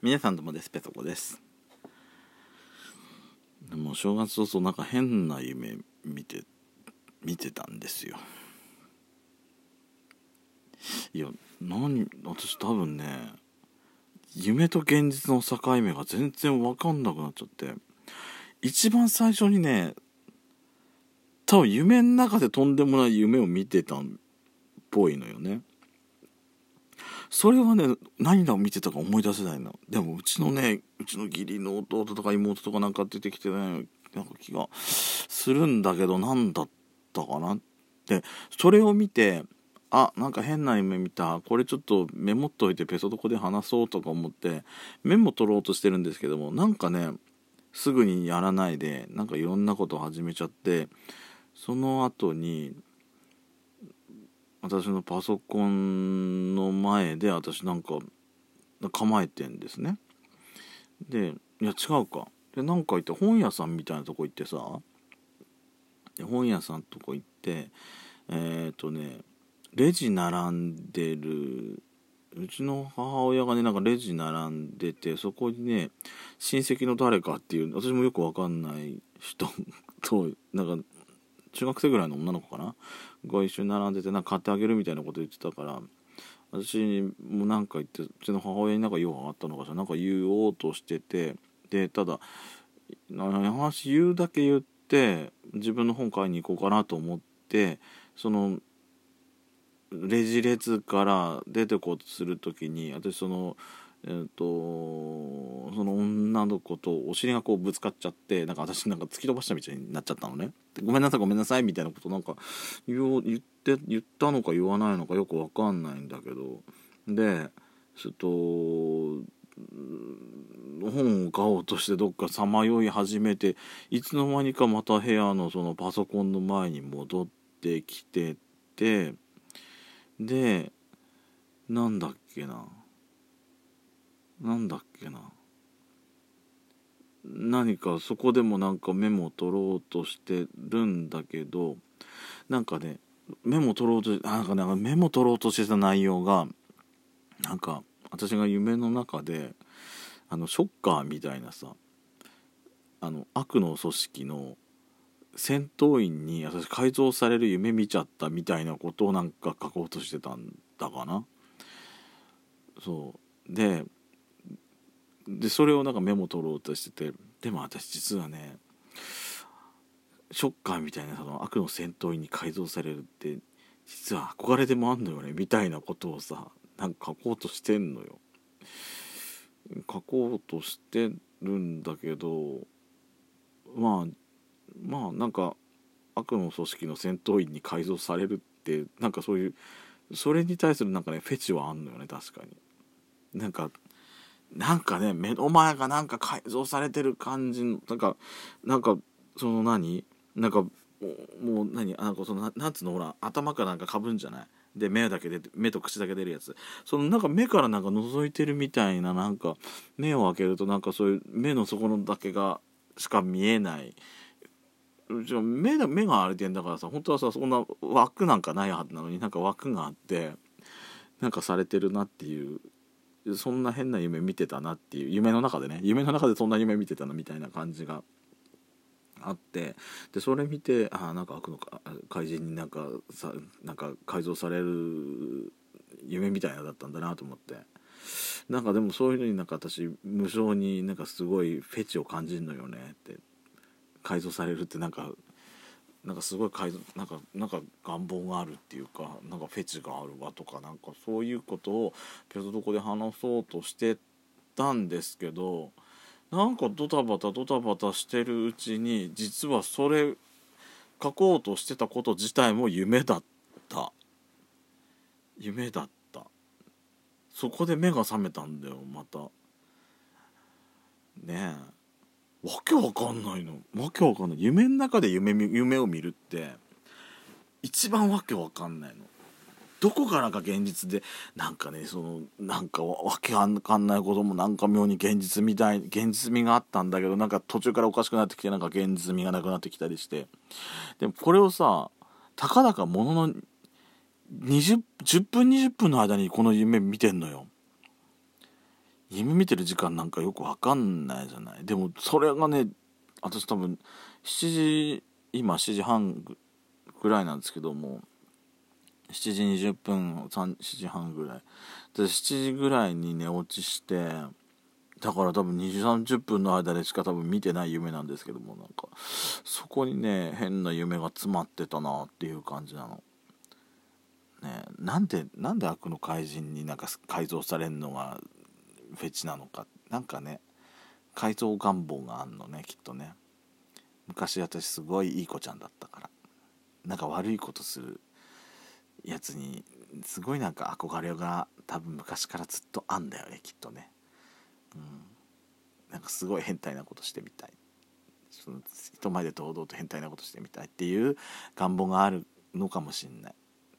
皆さんどうもですペソコです。でも正月早々なんか変な夢見て見てたんですよ。いや何私多分ね夢と現実の境目が全然分かんなくなっちゃって一番最初にね多分夢の中でとんでもない夢を見てたっぽいのよね。それはね何を見てたか思い出せないの。でもうちのねうちの義理の弟とか妹とかなんか出てきてねなんか気がするんだけど何だったかな。ってそれを見てあなんか変な夢見た。これちょっとメモっといてペソドコで話そうとか思ってメモ取ろうとしてるんですけどもなんかねすぐにやらないでなんかいろんなことを始めちゃってその後に私のパソコンの前で私なんか構えてんですね。でいや違うか。でなんか言って本屋さんみたいなとこ行ってさ本屋さんとこ行ってえっ、ー、とねレジ並んでるうちの母親がねなんかレジ並んでてそこにね親戚の誰かっていう私もよくわかんない人となんか中学生ぐらいの女の子かな？が一緒に並んでてなんか買ってあげるみたいなこと言ってたから私もなんか言ってうちの母親になんか用があったのかしら？なんか言おうとしててでただ話言うだけ言って自分の本買いに行こうかなと思ってそのレジ列から出てこうとする時に私そのえーと、その女の子とお尻がこうぶつかっちゃってなんか私なんか突き飛ばしたみたいになっちゃったのね。ごめんなさいごめんなさいみたいなことなんか言って言ったのか言わないのかよくわかんないんだけど。でちょっと本を買おうとしてどっかさまよい始めていつの間にかまた部屋のそのパソコンの前に戻ってきててでなんだっけな。なんだっけな。何かそこでもなんかメモを取ろうとしてるんだけどなんかねメモ取ろうとなんかなんかメモ取ろうとしてた内容がなんか私が夢の中であのショッカーみたいなさあの悪の組織の戦闘員に私改造される夢見ちゃったみたいなことをなんか書こうとしてたんだかな。そう。ででそれをなんかメモ取ろうとしててでも私実はねショッカーみたいなその悪の戦闘員に改造されるって実は憧れでもあんのよねみたいなことをさなんか書こうとしてんのよ。書こうとしてるんだけどまあまあなんか悪の組織の戦闘員に改造されるってなんかそういうそれに対するなんかねフェチはあんのよね確かに。なんかなんかね目の前がなんか改造されてる感じのなんかなんかその何？なんかもう何？なんかそのなんつうの？ほら頭からなんかかぶんじゃない？で目だけ出て目と口だけ出るやつ。そのなんか目からなんか覗いてるみたいななんか目を開けるとなんかそういう目の底のだけがしか見えない。うち目だ目が荒れてんだからさ本当はさそんな枠なんかないはずなのになんか枠があってなんかされてるなっていうそんな変な夢見てたなっていう夢の中でね夢の中でそんな夢見てたなみたいな感じがあってでそれ見てああなんか悪の怪人になんかさなんか改造される夢みたいなだったんだなと思って。なんかでもそういうのになんか私無性になんかすごいフェチを感じるのよねって。改造されるってなんかなんかすごいなんかなんか願望があるっていうかなんかフェチがあるわとかなんかそういうことをペソドコで話そうとしてたんですけどなんかドタバタドタバタしてるうちに実はそれ書こうとしてたこと自体も夢だった。夢だった。そこで目が覚めたんだよまた。ねえ。わけわかんないの。わけわかんない。夢の中で夢夢を見るって一番わけわかんないの。どこからか現実でなんかねそのなんかわけわかんないこともなんか妙に現実みたい現実味があったんだけどなんか途中からおかしくなってきてなんか現実味がなくなってきたりして。でもこれをさたかだかものの20 10分20分の間にこの夢見てんのよ。夢見てる時間なんかよくわかんないじゃないでもそれがね私多分7時今7時半ぐらいなんですけども7時20分7時半ぐらいで7時ぐらいに寝落ちしてだから多分2 0 30分の間でしか多分見てない夢なんですけどもなんかそこにね変な夢が詰まってたなっていう感じなの。ね、なんでなんで悪の怪人になんか改造されるのがフェチなのか。なんかね改造願望があんのねきっとね。昔私すごいいい子ちゃんだったから。なんか悪いことするやつにすごいなんか憧れが多分昔からずっとあんだよねきっとね。うん。なんかすごい変態なことしてみたい。その人前で堂々と変態なことしてみたいっていう願望があるのかもしんない。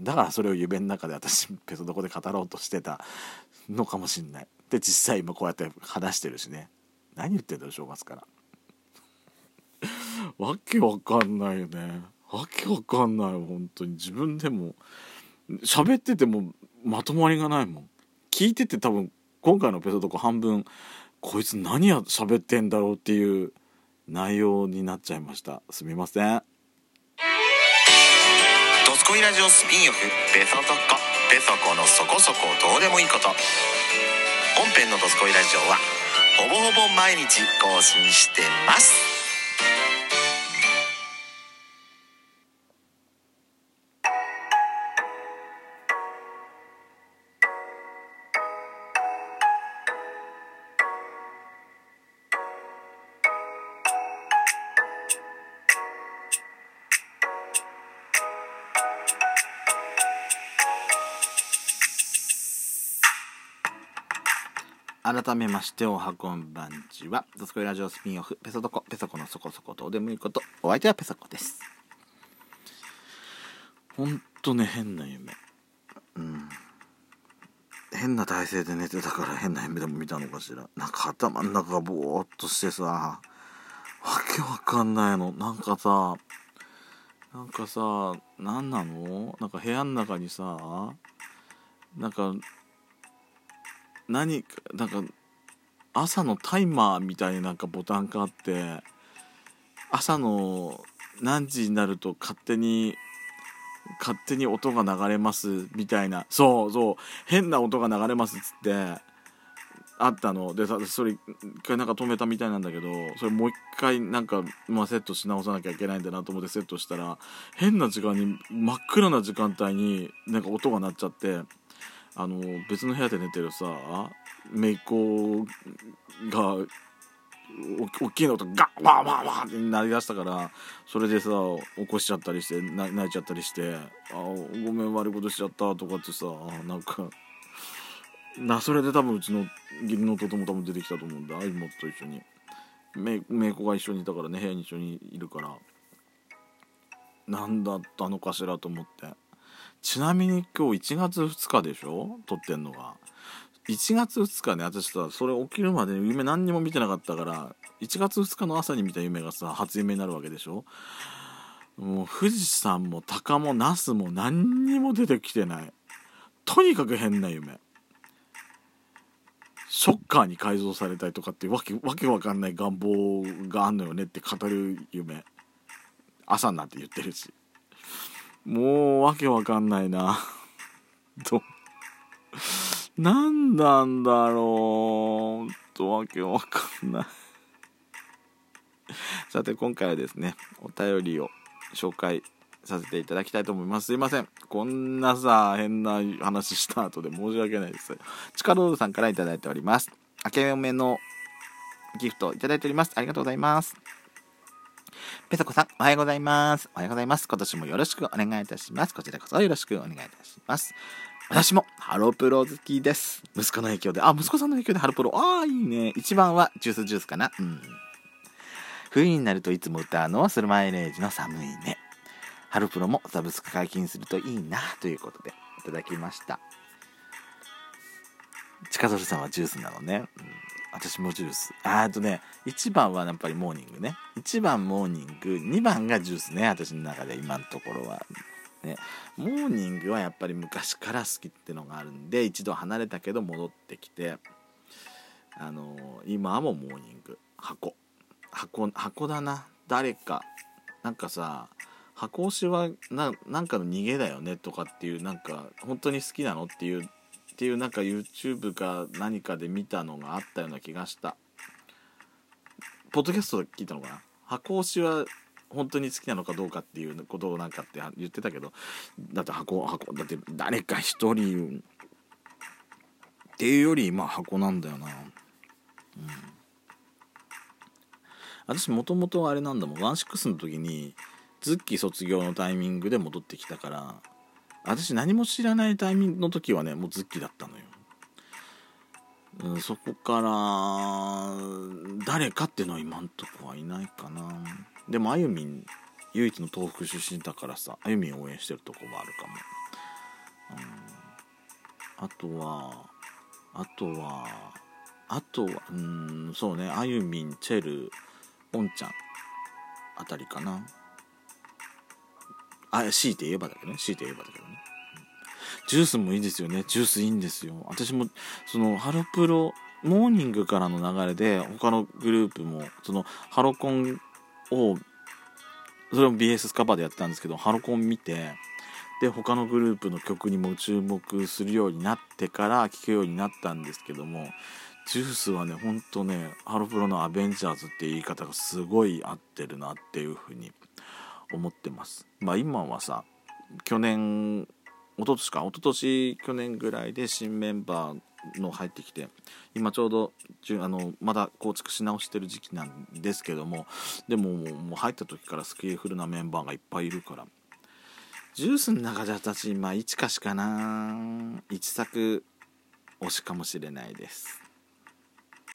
だからそれを夢の中で私ペソドコで語ろうとしてたのかもしんない。で実際今こうやって話してるしね。何言ってんだろ正月から。わけわかんないよね。わけわかんない本当に。自分でも喋っててもまとまりがないもん。聞いてて多分今回のペソドコ半分こいつ何や喋ってんだろうっていう内容になっちゃいました。すみません。ドスコイラジオスピンオフペソドコペソコのそこそこどうでもいいこと。本編のドスコイラジオはほぼほぼ毎日更新してます。改めましておはこんばんちは。ドスコイラジオスピンオフ。ペソドコ。ペソコのそこそこどうでもいいこと。お相手はペソコです。ほんとね変な夢。うん。変な体勢で寝てたから変な夢でも見たのかしら。なんか頭の中がボーっとしてさ。わけわかんないの。なんかさなんかさ何なの？なんか部屋の中にさなんか何かなんか朝のタイマーみたいになんかボタンがあって朝の何時になると勝手に勝手に音が流れますみたいな。そうそう。変な音が流れますっつってあったの。でそれ一回なんか止めたみたいなんだけどそれもう一回なんか、まあ、セットし直さなきゃいけないんだなと思ってセットしたら変な時間に真っ暗な時間帯になんか音が鳴っちゃってあの別の部屋で寝てるさ姪っ子がお大きいのとガッワーワーワーって鳴りだしたからそれでさ起こしちゃったりして泣いちゃったりして「あごめん悪いことしちゃった」とかってさなんかなそれで多分うちの義理の弟も多分出てきたと思うんだ。妹と一緒に。め姪っ子が一緒にいたからね部屋に一緒にいるから。何だったのかしらと思って。ちなみに今日1月2日でしょ？撮ってんのが。1月2日ね私さそれ起きるまで夢何にも見てなかったから1月2日の朝に見た夢がさ初夢になるわけでしょ？もう富士山も鷹も那須も何にも出てきてない。とにかく変な夢。ショッカーに改造されたりとかってわけわけわかんない願望があんのよねって語る夢。朝になって言ってるし。もうわけわかんないな。と何なんだろう？とわけわかんない。さて今回はですねお便りを紹介させていただきたいと思います。すいません。こんなさ変な話した後で申し訳ないです。チカロールさんから頂いております。明けおめのギフトいただいております。ありがとうございます。ペソコさん、おはようございます。おはようございます。今年もよろしくお願いいたします。こちらこそよろしくお願いいたします。私もハロプロ好きです。息子の影響で、あ、息子さんの影響でハロプロ。ああ、いいね。一番はジュースジュースかな。うん。冬になるといつも歌うのはスルマイレージの寒いね。ハロプロもサブスク解禁するといいな、ということでいただきました。近鳥さんはジュースなのね。うん私もジュース。あーとね、1番はやっぱりモーニングね。1番モーニング、2番がジュースね。私の中で今のところは。ね、モーニングはやっぱり昔から好きってのがあるんで、一度離れたけど戻ってきて、あの今はもうモーニング箱箱箱だな誰かなんかさ箱推しはななんかの逃げだよねとかっていうなんか本当に好きなのっていうっていうなんか YouTube か何かで見たのがあったような気がした。ポッドキャストで聞いたのかな？箱推しは本当に好きなのかどうかっていうことをなんかって言ってたけどだって箱箱だって誰か一人っていうよりまあ箱なんだよな。うん。私もともとあれなんだもん。ワンシックスの時にズッキー卒業のタイミングで戻ってきたから私何も知らないタイミングの時はねもうズッキーだったのよ、うん、そこから誰かっていうのは今んとこはいないかな。でもあゆみん唯一の東北出身だからさあゆみん応援してるとこもあるかも、うん、あとはあとはあとはうんそうねあゆみんチェルおんちゃんあたりかな。あ強いて言えばだけどね。強いて言えばだけどね。ジュースもいいですよね。ジュースいいんですよ。私もそのハロプロモーニングからの流れで他のグループもそのハロコンをそれも BS カバーでやったんですけどハロコン見てで他のグループの曲にも注目するようになってから聴くようになったんですけどもジュースはねほんとねハロプロのアベンジャーズって言い方がすごい合ってるなっていうふうに思ってます。まあ今はさ去年一昨年か一昨年去年ぐらいで新メンバーの入ってきて今ちょうどあのまだ構築し直してる時期なんですけどもでももう入った時からスキルフルなメンバーがいっぱいいるからジュースの中で私まあ1かしかな。1作推しかもしれないです。